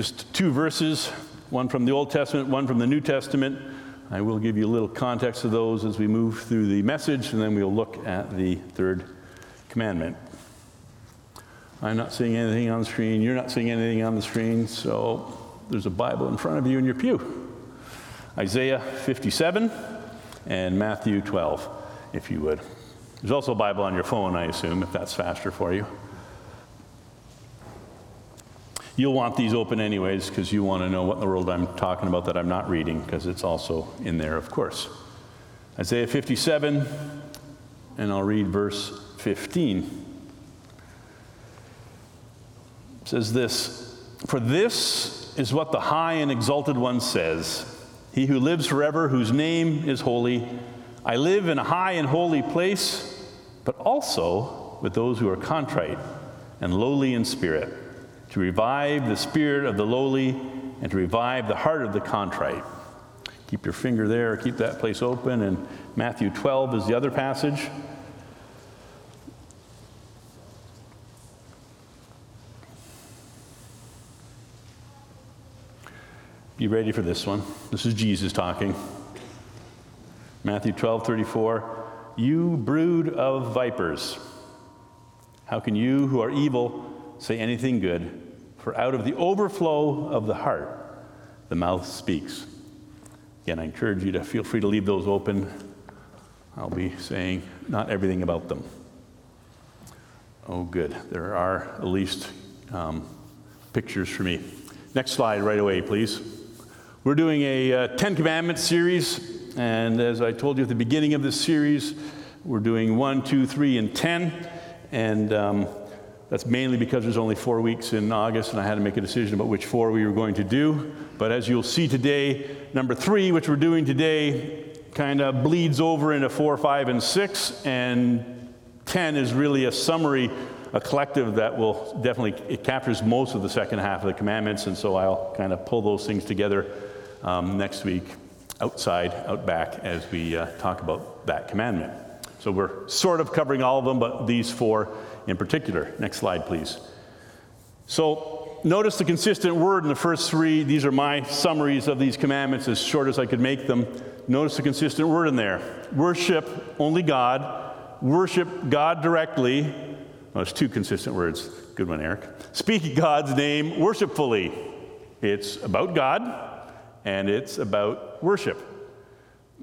Just two verses, one from the Old Testament, one from the New Testament. I will give you a little context of those as we move through the message, and then we'll look at the third commandment. I'm not seeing anything on the screen. You're not seeing anything on the screen, so there's a Bible in front of you in your pew. Isaiah 57 and Matthew 12, if you would. There's also a Bible on your phone, I assume, if that's faster for you. You'll want these open anyways because you want to know what in the world I'm talking about that I'm not reading because it's also in there, of course. Isaiah 57, and I'll read verse 15. It says this For this is what the high and exalted one says He who lives forever, whose name is holy. I live in a high and holy place, but also with those who are contrite and lowly in spirit to revive the spirit of the lowly and to revive the heart of the contrite. Keep your finger there, keep that place open. And Matthew 12 is the other passage. Be ready for this one. This is Jesus talking. Matthew 12, 34. You brood of vipers, how can you who are evil say anything good, for out of the overflow of the heart, the mouth speaks. Again, I encourage you to feel free to leave those open. I'll be saying not everything about them. Oh, good. There are at least um, pictures for me. Next slide, right away, please. We're doing a uh, Ten Commandments series, and as I told you at the beginning of this series, we're doing one, two, three, and ten. And um, that's mainly because there's only four weeks in August, and I had to make a decision about which four we were going to do. But as you'll see today, number three, which we're doing today, kind of bleeds over into four, five, and six, and 10 is really a summary, a collective that will definitely, it captures most of the second half of the commandments, and so I'll kind of pull those things together um, next week outside, out back, as we uh, talk about that commandment. So we're sort of covering all of them, but these four in particular. Next slide, please. So, notice the consistent word in the first three. These are my summaries of these commandments, as short as I could make them. Notice the consistent word in there worship only God, worship God directly. Well, two consistent words. Good one, Eric. Speak God's name worshipfully. It's about God and it's about worship.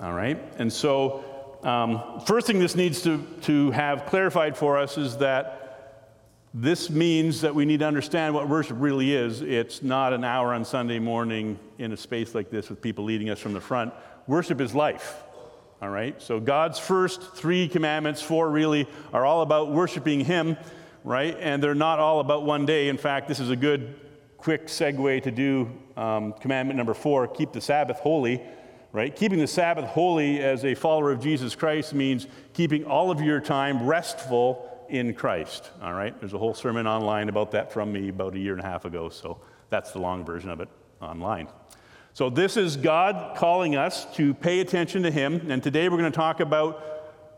All right? And so um, first thing this needs to, to have clarified for us is that this means that we need to understand what worship really is. It's not an hour on Sunday morning in a space like this with people leading us from the front. Worship is life. All right? So God's first three commandments, four really, are all about worshiping Him, right? And they're not all about one day. In fact, this is a good, quick segue to do um, commandment number four keep the Sabbath holy right? Keeping the Sabbath holy as a follower of Jesus Christ means keeping all of your time restful in Christ, all right? There's a whole sermon online about that from me about a year and a half ago, so that's the long version of it online. So, this is God calling us to pay attention to Him, and today we're going to talk about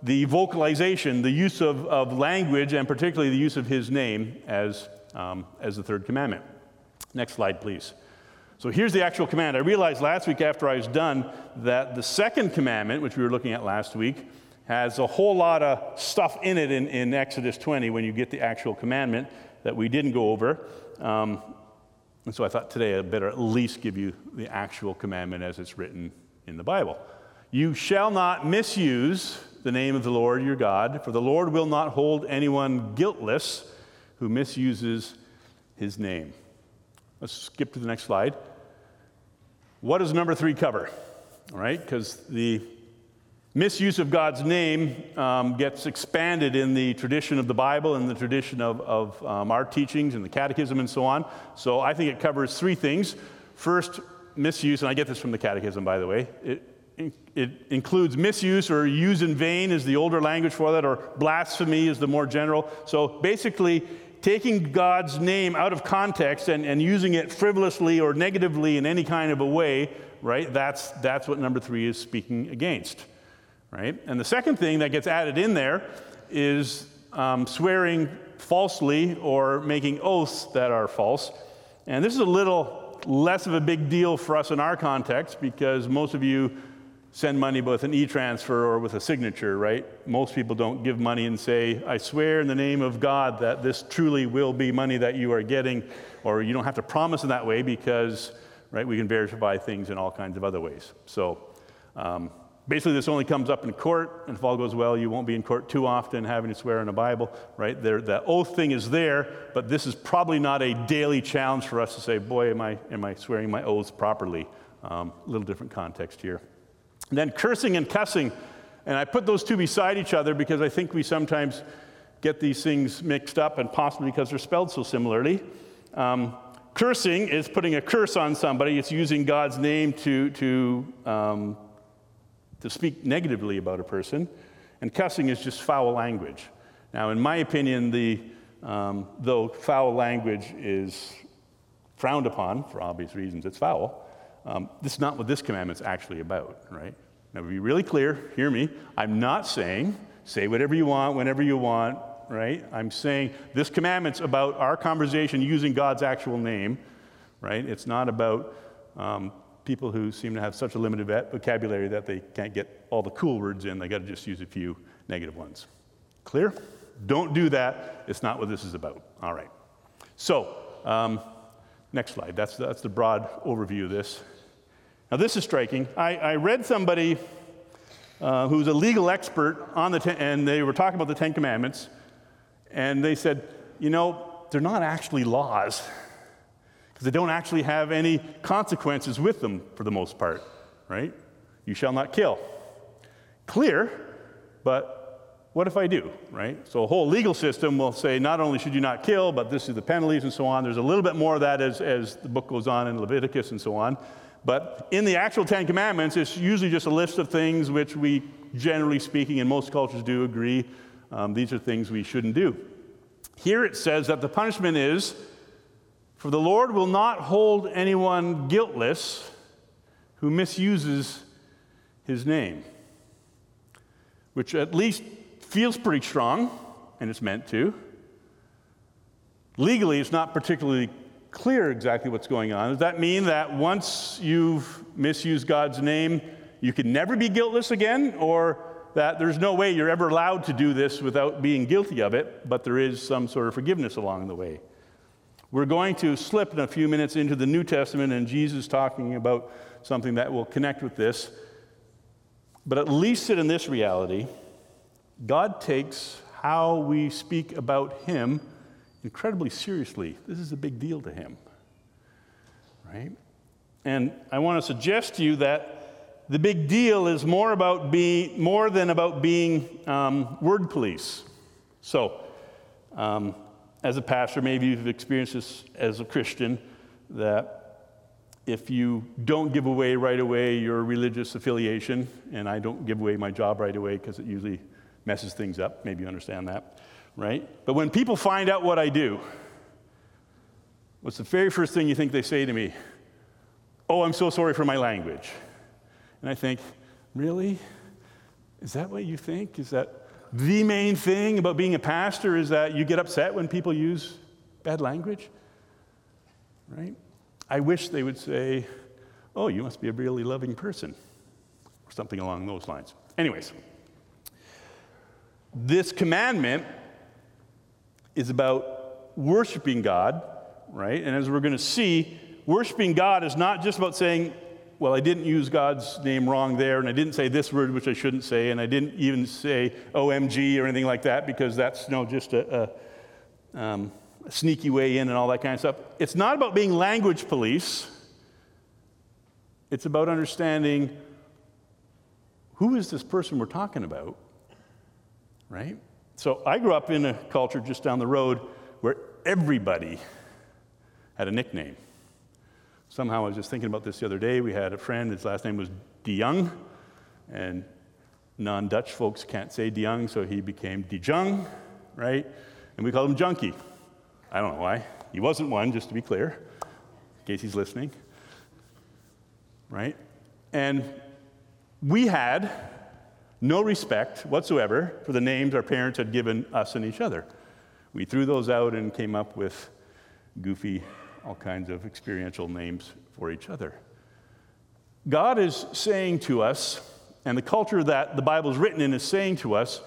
the vocalization, the use of, of language, and particularly the use of His name as, um, as the third commandment. Next slide, please. So here's the actual command. I realized last week after I was done that the second commandment, which we were looking at last week, has a whole lot of stuff in it in, in Exodus 20 when you get the actual commandment that we didn't go over. Um, and so I thought today I'd better at least give you the actual commandment as it's written in the Bible. You shall not misuse the name of the Lord your God, for the Lord will not hold anyone guiltless who misuses his name. Let's skip to the next slide. What does number three cover? All right, because the misuse of God's name um, gets expanded in the tradition of the Bible and the tradition of, of um, our teachings and the catechism and so on. So I think it covers three things. First, misuse, and I get this from the catechism, by the way. It, it includes misuse or use in vain is the older language for that, or blasphemy is the more general. So basically, taking God's name out of context and, and using it frivolously or negatively in any kind of a way, right? That's, that's what number three is speaking against, right? And the second thing that gets added in there is um, swearing falsely or making oaths that are false. And this is a little less of a big deal for us in our context because most of you send money with an e transfer or with a signature, right? Most people don't give money and say, I swear in the name of God that this truly will be money that you are getting, or you don't have to promise in that way because, right, we can verify things in all kinds of other ways. So, um, basically, this only comes up in court, and if all goes well, you won't be in court too often having to swear in a Bible, right? There, the oath thing is there, but this is probably not a daily challenge for us to say, boy, am I, am I swearing my oaths properly? A um, little different context here. And then cursing and cussing. And I put those two beside each other because I think we sometimes get these things mixed up, and possibly because they're spelled so similarly. Um, cursing is putting a curse on somebody, it's using God's name to, to, um, to speak negatively about a person. And cussing is just foul language. Now, in my opinion, the, um, though foul language is frowned upon for obvious reasons, it's foul. Um, this is not what this commandment's actually about, right? Now, to be really clear, hear me. I'm not saying say whatever you want, whenever you want, right? I'm saying this commandment's about our conversation using God's actual name, right? It's not about um, people who seem to have such a limited vocabulary that they can't get all the cool words in. They got to just use a few negative ones. Clear? Don't do that. It's not what this is about. All right. So, um, Next slide. That's, that's the broad overview of this. Now, this is striking. I, I read somebody uh, who's a legal expert on the, ten, and they were talking about the Ten Commandments, and they said, you know, they're not actually laws because they don't actually have any consequences with them for the most part, right? You shall not kill. Clear, but what if I do, right? So a whole legal system will say not only should you not kill, but this is the penalties and so on. There's a little bit more of that as, as the book goes on in Leviticus and so on. But in the actual Ten Commandments, it's usually just a list of things which we, generally speaking, in most cultures do agree um, these are things we shouldn't do. Here it says that the punishment is for the Lord will not hold anyone guiltless who misuses his name, which at least feels pretty strong, and it's meant to. Legally, it's not particularly clear exactly what's going on. Does that mean that once you've misused God's name, you can never be guiltless again? Or that there's no way you're ever allowed to do this without being guilty of it, but there is some sort of forgiveness along the way? We're going to slip in a few minutes into the New Testament and Jesus talking about something that will connect with this. But at least sit in this reality God takes how we speak about Him incredibly seriously. This is a big deal to Him, right? And I want to suggest to you that the big deal is more about being more than about being um, word police. So, um, as a pastor, maybe you've experienced this as a Christian that if you don't give away right away your religious affiliation, and I don't give away my job right away because it usually messes things up. Maybe you understand that, right? But when people find out what I do, what's the very first thing you think they say to me? Oh, I'm so sorry for my language. And I think, really? Is that what you think? Is that the main thing about being a pastor is that you get upset when people use bad language? Right? I wish they would say, oh, you must be a really loving person, or something along those lines. Anyways, this commandment is about worshiping God, right? And as we're going to see, worshiping God is not just about saying, well, I didn't use God's name wrong there, and I didn't say this word which I shouldn't say, and I didn't even say OMG or anything like that because that's you know, just a, a, um, a sneaky way in and all that kind of stuff. It's not about being language police, it's about understanding who is this person we're talking about right? So I grew up in a culture just down the road where everybody had a nickname. Somehow I was just thinking about this the other day. We had a friend, his last name was De Young, and non Dutch folks can't say De Young, so he became De Jung, right? And we called him Junkie. I don't know why. He wasn't one, just to be clear, in case he's listening, right? And we had no respect whatsoever for the names our parents had given us and each other. We threw those out and came up with goofy all kinds of experiential names for each other. God is saying to us, and the culture that the Bible is written in is saying to us,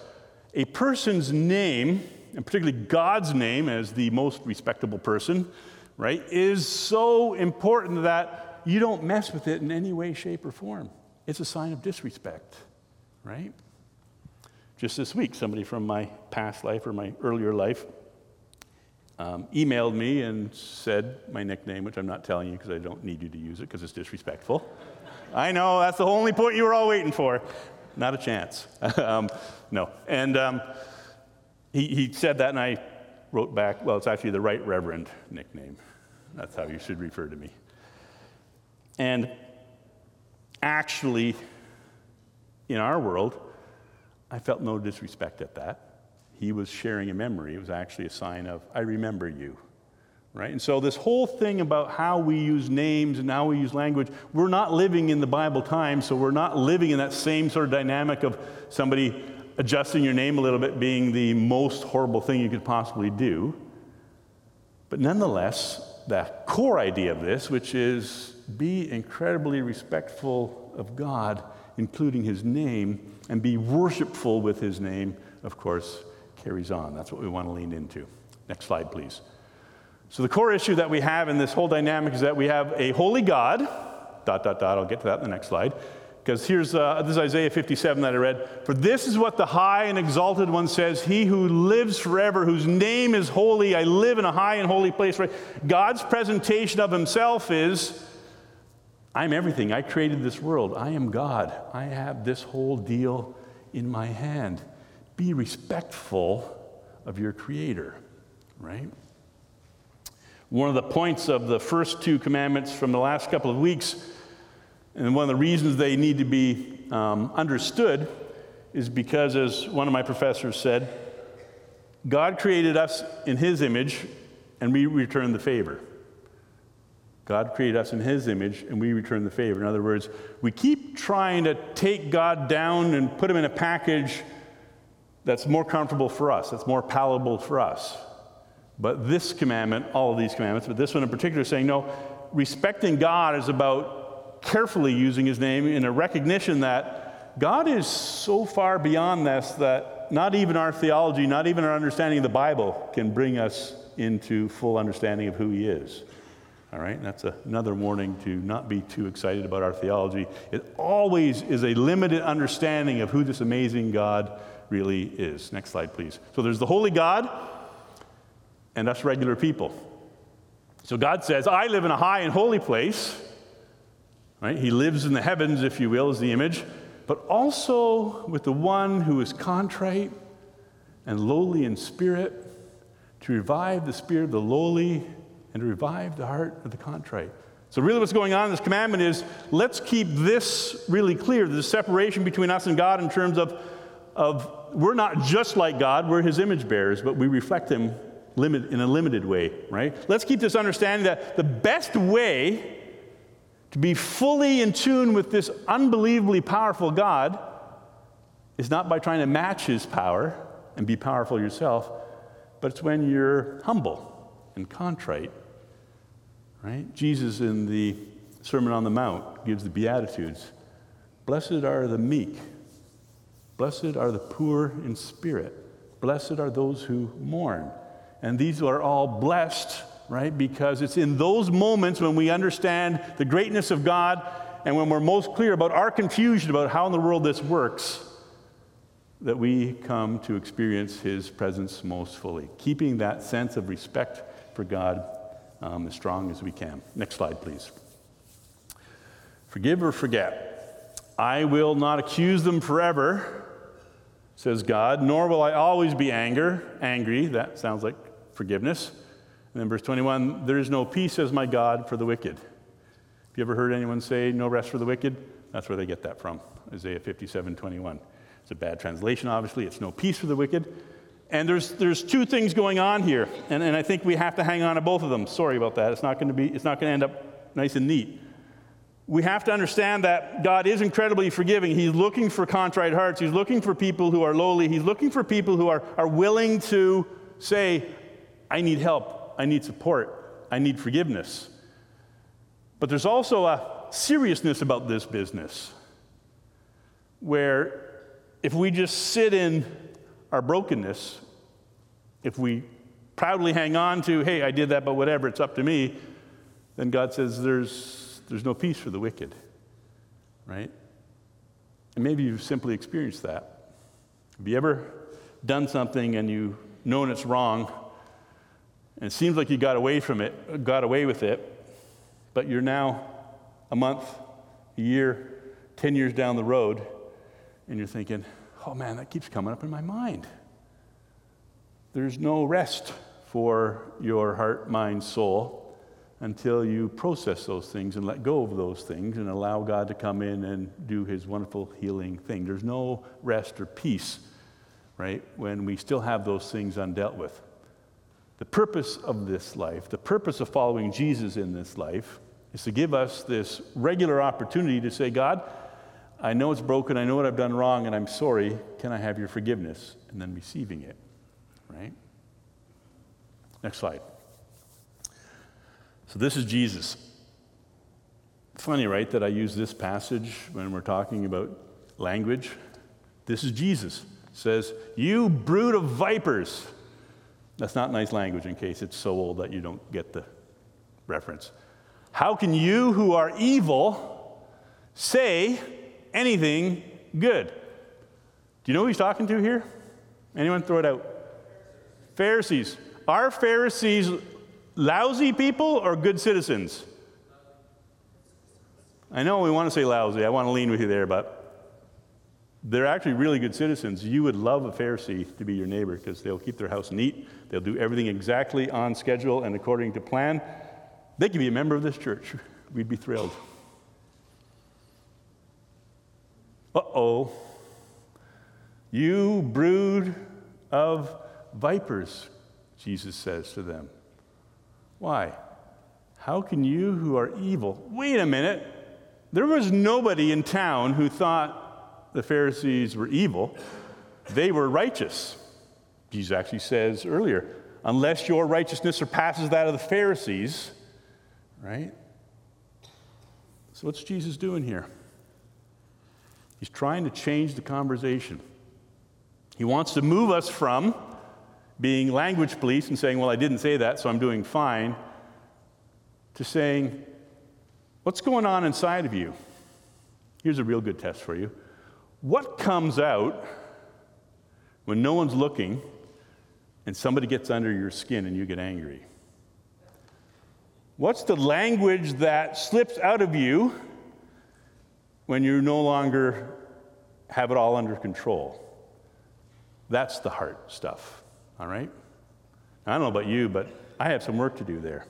a person's name, and particularly God's name as the most respectable person, right, is so important that you don't mess with it in any way, shape, or form. It's a sign of disrespect, right? Just this week, somebody from my past life or my earlier life um, emailed me and said my nickname, which I'm not telling you because I don't need you to use it because it's disrespectful. I know, that's the only point you were all waiting for. Not a chance. um, no. And um, he, he said that, and I wrote back, well, it's actually the Right Reverend nickname. That's how you should refer to me. And actually, in our world, I felt no disrespect at that. He was sharing a memory. It was actually a sign of, I remember you. Right? And so, this whole thing about how we use names and how we use language, we're not living in the Bible times, so we're not living in that same sort of dynamic of somebody adjusting your name a little bit being the most horrible thing you could possibly do. But nonetheless, the core idea of this, which is be incredibly respectful of God, including His name, and be worshipful with His name, of course, carries on. That's what we want to lean into. Next slide, please. So, the core issue that we have in this whole dynamic is that we have a holy God, dot, dot, dot, I'll get to that in the next slide. Because here's uh, this is Isaiah 57 that I read. For this is what the high and exalted one says He who lives forever, whose name is holy, I live in a high and holy place. Right? God's presentation of Himself is I'm everything. I created this world. I am God. I have this whole deal in my hand. Be respectful of your Creator, right? One of the points of the first two commandments from the last couple of weeks, and one of the reasons they need to be um, understood, is because, as one of my professors said, God created us in His image, and we return the favor. God created us in His image, and we return the favor. In other words, we keep trying to take God down and put Him in a package that's more comfortable for us, that's more palatable for us. But this commandment, all of these commandments, but this one in particular, saying, no, respecting God is about carefully using his name in a recognition that God is so far beyond this that not even our theology, not even our understanding of the Bible can bring us into full understanding of who he is. All right, that's a, another warning to not be too excited about our theology. It always is a limited understanding of who this amazing God really is. Next slide, please. So there's the holy God and us regular people. So God says, I live in a high and holy place. Right? He lives in the heavens, if you will, is the image, but also with the one who is contrite and lowly in spirit, to revive the spirit of the lowly and to revive the heart of the contrite. So, really, what's going on in this commandment is let's keep this really clear the separation between us and God in terms of, of we're not just like God, we're his image bearers, but we reflect him limit, in a limited way, right? Let's keep this understanding that the best way to be fully in tune with this unbelievably powerful God is not by trying to match his power and be powerful yourself, but it's when you're humble and contrite, right? Jesus in the Sermon on the Mount gives the Beatitudes Blessed are the meek, blessed are the poor in spirit, blessed are those who mourn. And these are all blessed, right? Because it's in those moments when we understand the greatness of God and when we're most clear about our confusion about how in the world this works that we come to experience His presence most fully, keeping that sense of respect for God um, as strong as we can. Next slide, please. Forgive or forget. I will not accuse them forever, says God, nor will I always be anger, angry. That sounds like forgiveness. And then verse 21 there is no peace, says my God, for the wicked. Have you ever heard anyone say no rest for the wicked? That's where they get that from Isaiah 57 21. It's a bad translation, obviously. It's no peace for the wicked. And there's, there's two things going on here, and, and I think we have to hang on to both of them. Sorry about that. It's not going to be, it's not going to end up nice and neat. We have to understand that God is incredibly forgiving. He's looking for contrite hearts. He's looking for people who are lowly. He's looking for people who are, are willing to say, I need help. I need support. I need forgiveness. But there's also a seriousness about this business where if we just sit in our brokenness, if we proudly hang on to, hey, I did that, but whatever, it's up to me, then God says there's, there's no peace for the wicked, right? And maybe you've simply experienced that. Have you ever done something and you known it's wrong, and it seems like you got away from it, got away with it, but you're now a month, a year, 10 years down the road, and you're thinking, oh man, that keeps coming up in my mind. There's no rest for your heart, mind, soul until you process those things and let go of those things and allow God to come in and do his wonderful healing thing. There's no rest or peace, right, when we still have those things undealt with. The purpose of this life, the purpose of following Jesus in this life, is to give us this regular opportunity to say, God, I know it's broken, I know what I've done wrong, and I'm sorry. Can I have your forgiveness? And then receiving it, right? Next slide. So this is Jesus. Funny, right, that I use this passage when we're talking about language. This is Jesus. Says, You brood of vipers. That's not nice language in case it's so old that you don't get the reference. How can you who are evil say anything good. Do you know who he's talking to here? Anyone throw it out? Pharisees. Are Pharisees lousy people or good citizens? I know we want to say lousy. I want to lean with you there, but they're actually really good citizens. You would love a Pharisee to be your neighbor because they'll keep their house neat. They'll do everything exactly on schedule and according to plan. They could be a member of this church. We'd be thrilled. Uh oh. You brood of vipers, Jesus says to them. Why? How can you who are evil? Wait a minute. There was nobody in town who thought the Pharisees were evil. They were righteous. Jesus actually says earlier, unless your righteousness surpasses that of the Pharisees, right? So, what's Jesus doing here? He's trying to change the conversation. He wants to move us from being language police and saying, Well, I didn't say that, so I'm doing fine, to saying, What's going on inside of you? Here's a real good test for you. What comes out when no one's looking and somebody gets under your skin and you get angry? What's the language that slips out of you when you no longer have it all under control. That's the heart stuff, all right? I don't know about you, but I have some work to do there.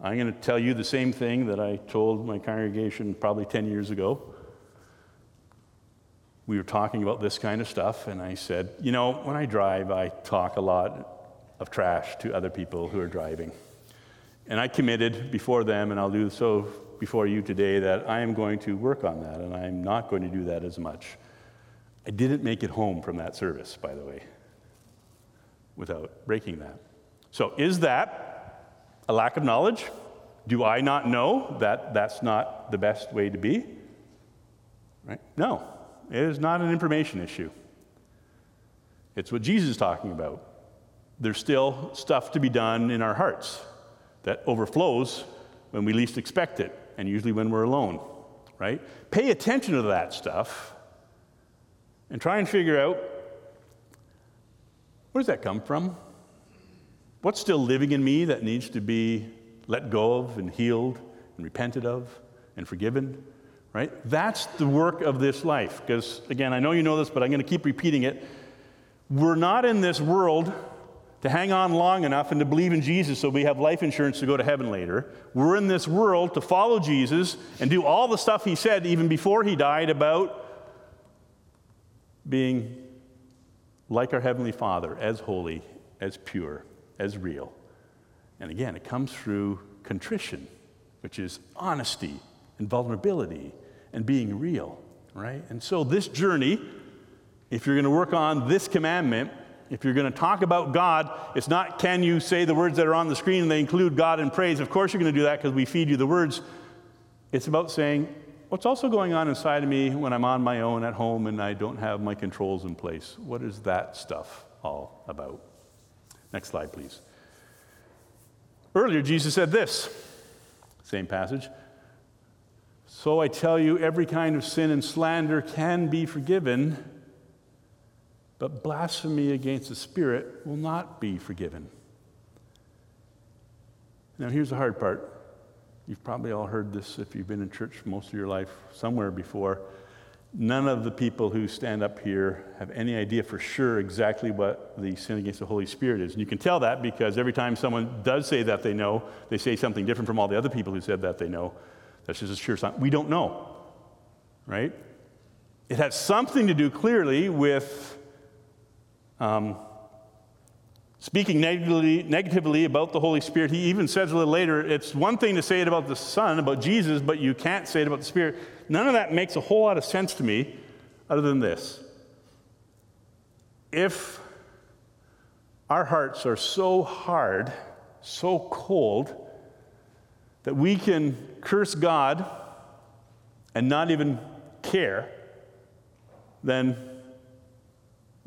I'm going to tell you the same thing that I told my congregation probably 10 years ago. We were talking about this kind of stuff, and I said, You know, when I drive, I talk a lot of trash to other people who are driving. And I committed before them, and I'll do so before you today that I am going to work on that and I'm not going to do that as much. I didn't make it home from that service, by the way, without breaking that. So, is that a lack of knowledge? Do I not know that that's not the best way to be? Right? No, it is not an information issue. It's what Jesus is talking about. There's still stuff to be done in our hearts that overflows when we least expect it and usually when we're alone, right? Pay attention to that stuff and try and figure out where does that come from? What's still living in me that needs to be let go of and healed and repented of and forgiven? Right? That's the work of this life. Because, again, I know you know this, but I'm going to keep repeating it. We're not in this world to hang on long enough and to believe in Jesus so we have life insurance to go to heaven later. We're in this world to follow Jesus and do all the stuff he said even before he died about being like our Heavenly Father, as holy, as pure, as real. And again, it comes through contrition, which is honesty and vulnerability and being real, right? And so, this journey, if you're going to work on this commandment, If you're going to talk about God, it's not can you say the words that are on the screen and they include God and praise. Of course, you're going to do that because we feed you the words. It's about saying, what's also going on inside of me when I'm on my own at home and I don't have my controls in place? What is that stuff all about? Next slide, please. Earlier, Jesus said this, same passage. So I tell you, every kind of sin and slander can be forgiven, but blasphemy against the Spirit will not be forgiven. Now, here's the hard part. You've probably all heard this if you've been in church most of your life somewhere before. None of the people who stand up here have any idea for sure exactly what the sin against the Holy Spirit is. And you can tell that because every time someone does say that they know, they say something different from all the other people who said that they know. That's just a sure sign. We don't know, right? It has something to do clearly with um, speaking negatively, negatively about the Holy Spirit. He even says a little later, it's one thing to say it about the Son, about Jesus, but you can't say it about the Spirit. None of that makes a whole lot of sense to me other than this. If our hearts are so hard, so cold, that we can curse God and not even care, then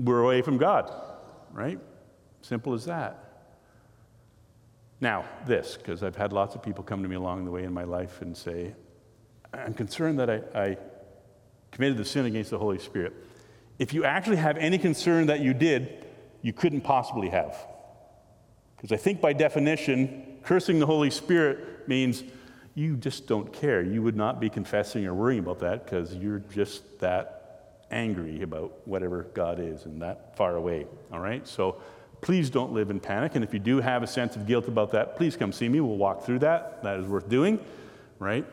we're away from God, right? Simple as that. Now, this, because I've had lots of people come to me along the way in my life and say, I'm concerned that I, I committed the sin against the Holy Spirit. If you actually have any concern that you did, you couldn't possibly have. Because I think by definition, cursing the Holy Spirit means you just don't care. You would not be confessing or worrying about that because you're just that angry about whatever God is and that far away. All right? So please don't live in panic. And if you do have a sense of guilt about that, please come see me. We'll walk through that. That is worth doing, right?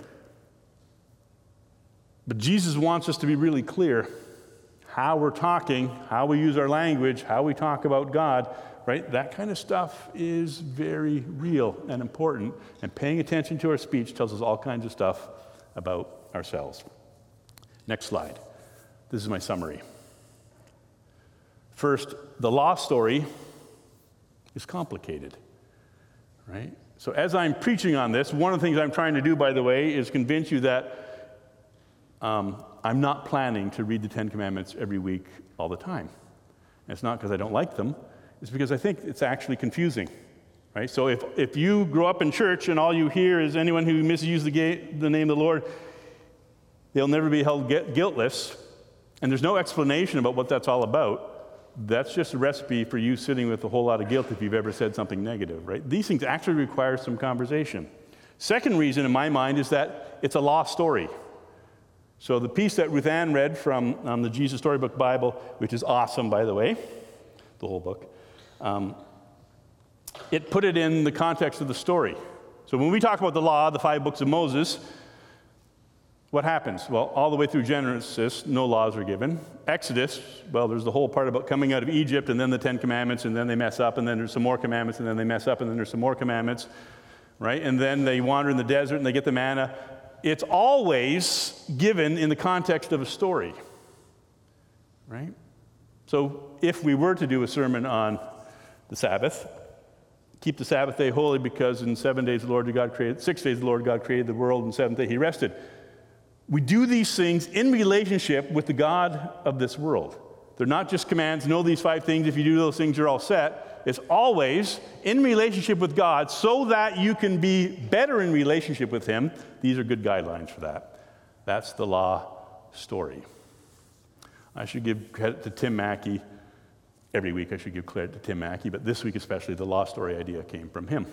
But Jesus wants us to be really clear how we're talking, how we use our language, how we talk about God, right? That kind of stuff is very real and important. And paying attention to our speech tells us all kinds of stuff about ourselves. Next slide. This is my summary. First, the law story is complicated, right? So, as I'm preaching on this, one of the things I'm trying to do, by the way, is convince you that um, I'm not planning to read the Ten Commandments every week all the time. And it's not because I don't like them, it's because I think it's actually confusing. Right? So if, if you grow up in church and all you hear is anyone who misuses the, ga- the name of the Lord, they'll never be held guiltless, and there's no explanation about what that's all about, that's just a recipe for you sitting with a whole lot of guilt if you've ever said something negative, right? These things actually require some conversation. Second reason in my mind is that it's a lost story. So, the piece that Ruth Ann read from um, the Jesus Storybook Bible, which is awesome, by the way, the whole book, um, it put it in the context of the story. So, when we talk about the law, the five books of Moses, what happens? Well, all the way through Genesis, no laws are given. Exodus, well, there's the whole part about coming out of Egypt, and then the Ten Commandments, and then they mess up, and then there's some more commandments, and then they mess up, and then there's some more commandments, right? And then they wander in the desert and they get the manna it's always given in the context of a story, right? So if we were to do a sermon on the Sabbath, keep the Sabbath day holy because in seven days the Lord God created, six days the Lord God created the world, and seventh day he rested. We do these things in relationship with the God of this world. They're not just commands, know these five things. If you do those things, you're all set. It's always in relationship with God so that you can be better in relationship with Him. These are good guidelines for that. That's the law story. I should give credit to Tim Mackie. Every week I should give credit to Tim Mackie, but this week especially, the law story idea came from him.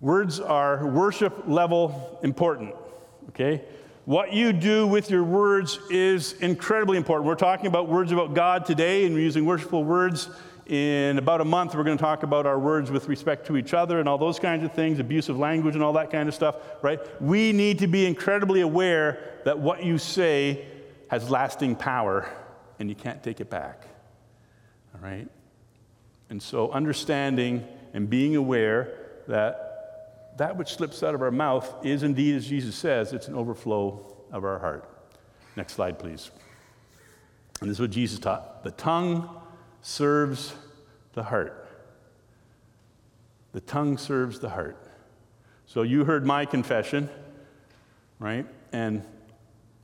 Words are worship level important, okay? What you do with your words is incredibly important. We're talking about words about God today, and we're using worshipful words. In about a month, we're going to talk about our words with respect to each other and all those kinds of things, abusive language and all that kind of stuff, right? We need to be incredibly aware that what you say has lasting power and you can't take it back, all right? And so, understanding and being aware that that which slips out of our mouth is indeed, as Jesus says, it's an overflow of our heart. Next slide, please. And this is what Jesus taught. The tongue serves the heart. The tongue serves the heart. So you heard my confession, right? And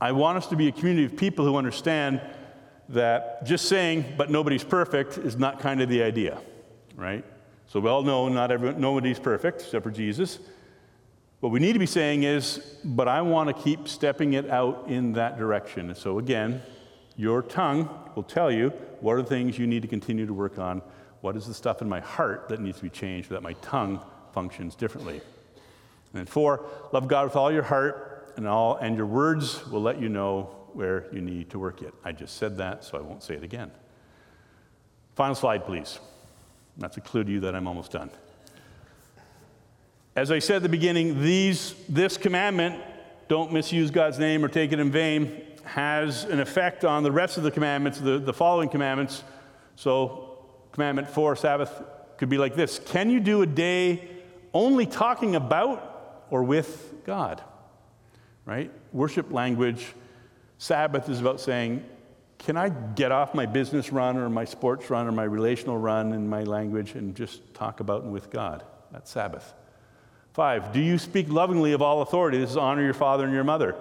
I want us to be a community of people who understand that just saying, but nobody's perfect, is not kind of the idea, right? So we all know not everyone, nobody's perfect except for Jesus. What we need to be saying is, but I want to keep stepping it out in that direction. And so again, your tongue will tell you what are the things you need to continue to work on. What is the stuff in my heart that needs to be changed so that my tongue functions differently? And four, love God with all your heart and all, and your words will let you know where you need to work it. I just said that, so I won't say it again. Final slide, please. That's a clue to you that I'm almost done. As I said at the beginning, these, this commandment, don't misuse God's name or take it in vain, has an effect on the rest of the commandments, the, the following commandments. So, commandment four, Sabbath, could be like this Can you do a day only talking about or with God? Right? Worship language. Sabbath is about saying, can I get off my business run or my sports run or my relational run in my language and just talk about and with God? That's Sabbath. Five, do you speak lovingly of all authority? This is honor your father and your mother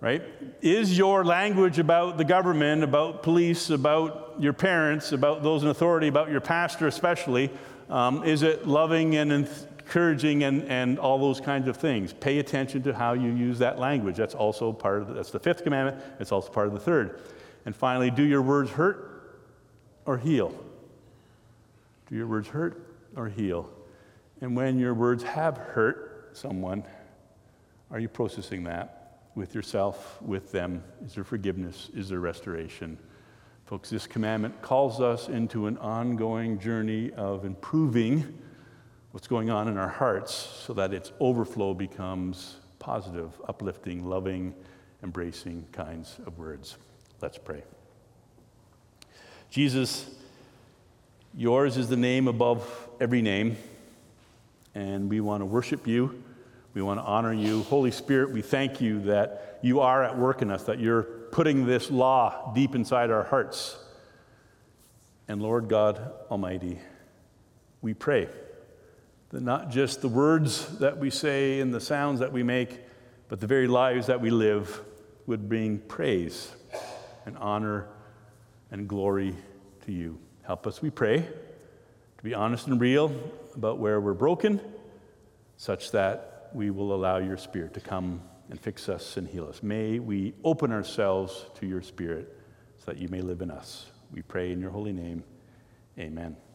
right? Is your language about the government, about police, about your parents, about those in authority, about your pastor especially, um, is it loving and encouraging and, and all those kinds of things? Pay attention to how you use that language. That's also part of the, that's the fifth commandment. It's also part of the third. And finally, do your words hurt or heal? Do your words hurt or heal? And when your words have hurt someone, are you processing that? with yourself, with them? Is there forgiveness? Is there restoration? Folks, this commandment calls us into an ongoing journey of improving what's going on in our hearts so that its overflow becomes positive, uplifting, loving, embracing kinds of words. Let's pray. Jesus, yours is the name above every name, and we want to worship you. We want to honor you. Holy Spirit, we thank you that you are at work in us, that you're putting this law deep inside our hearts. And Lord God Almighty, we pray that not just the words that we say and the sounds that we make, but the very lives that we live would bring praise and honor and glory to you. Help us, we pray, to be honest and real about where we're broken, such that we will allow your Spirit to come and fix us and heal us. May we open ourselves to your Spirit so that you may live in us. We pray in your holy name. Amen.